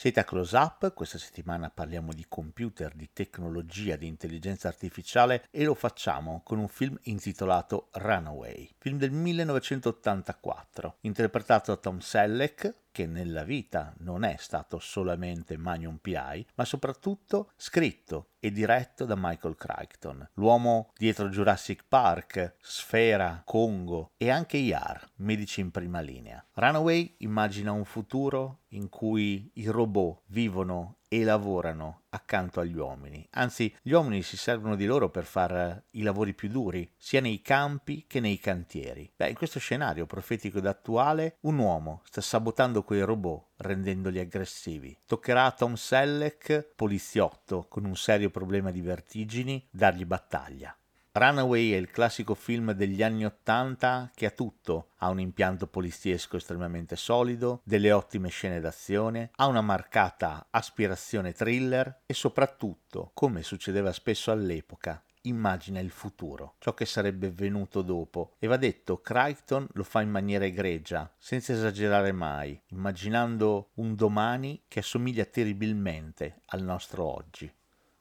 Siete a Close Up, questa settimana parliamo di computer, di tecnologia, di intelligenza artificiale e lo facciamo con un film intitolato Runaway, film del 1984, interpretato da Tom Selleck, che nella vita non è stato solamente Magnum PI, ma soprattutto scritto e diretto da Michael Crichton, l'uomo dietro Jurassic Park, Sfera, Congo e anche IAR, medici in prima linea. Runaway immagina un futuro in cui i robot vivono e lavorano accanto agli uomini. Anzi, gli uomini si servono di loro per fare i lavori più duri, sia nei campi che nei cantieri. Beh, in questo scenario profetico ed attuale, un uomo sta sabotando quei robot rendendoli aggressivi. Toccherà a Tom Selleck, poliziotto con un serio problema di vertigini, dargli battaglia. Runaway è il classico film degli anni Ottanta che ha tutto. Ha un impianto poliziesco estremamente solido, delle ottime scene d'azione, ha una marcata aspirazione thriller e soprattutto, come succedeva spesso all'epoca, immagina il futuro, ciò che sarebbe venuto dopo. E va detto, Crichton lo fa in maniera egregia, senza esagerare mai, immaginando un domani che assomiglia terribilmente al nostro oggi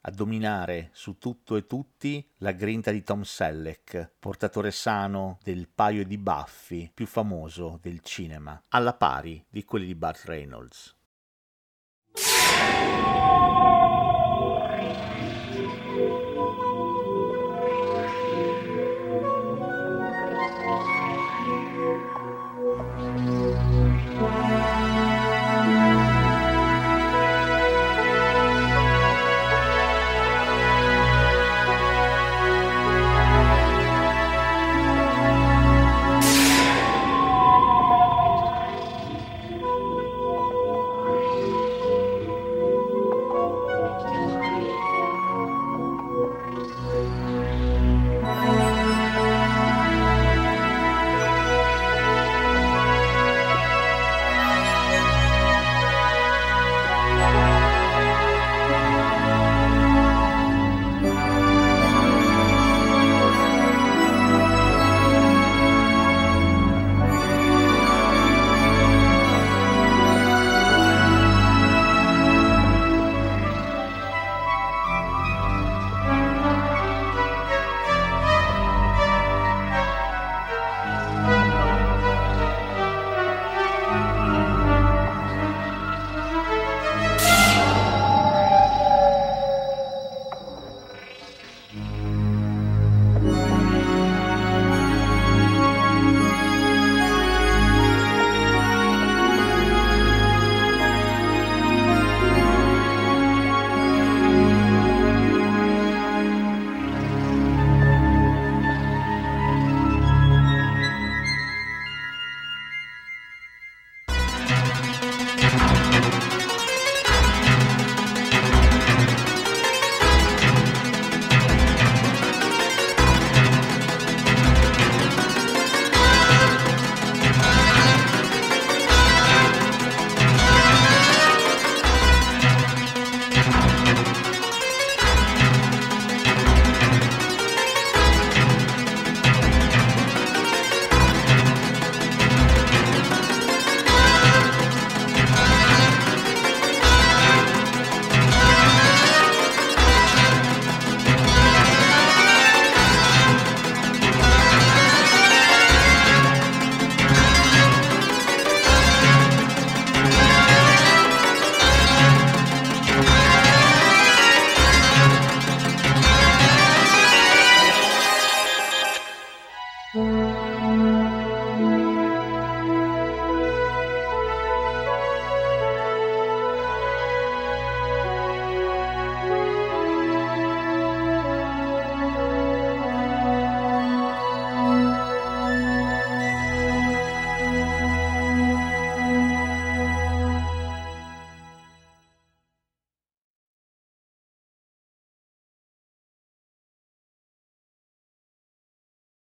a dominare su tutto e tutti la grinta di Tom Selleck, portatore sano del paio di baffi più famoso del cinema, alla pari di quelli di Burt Reynolds.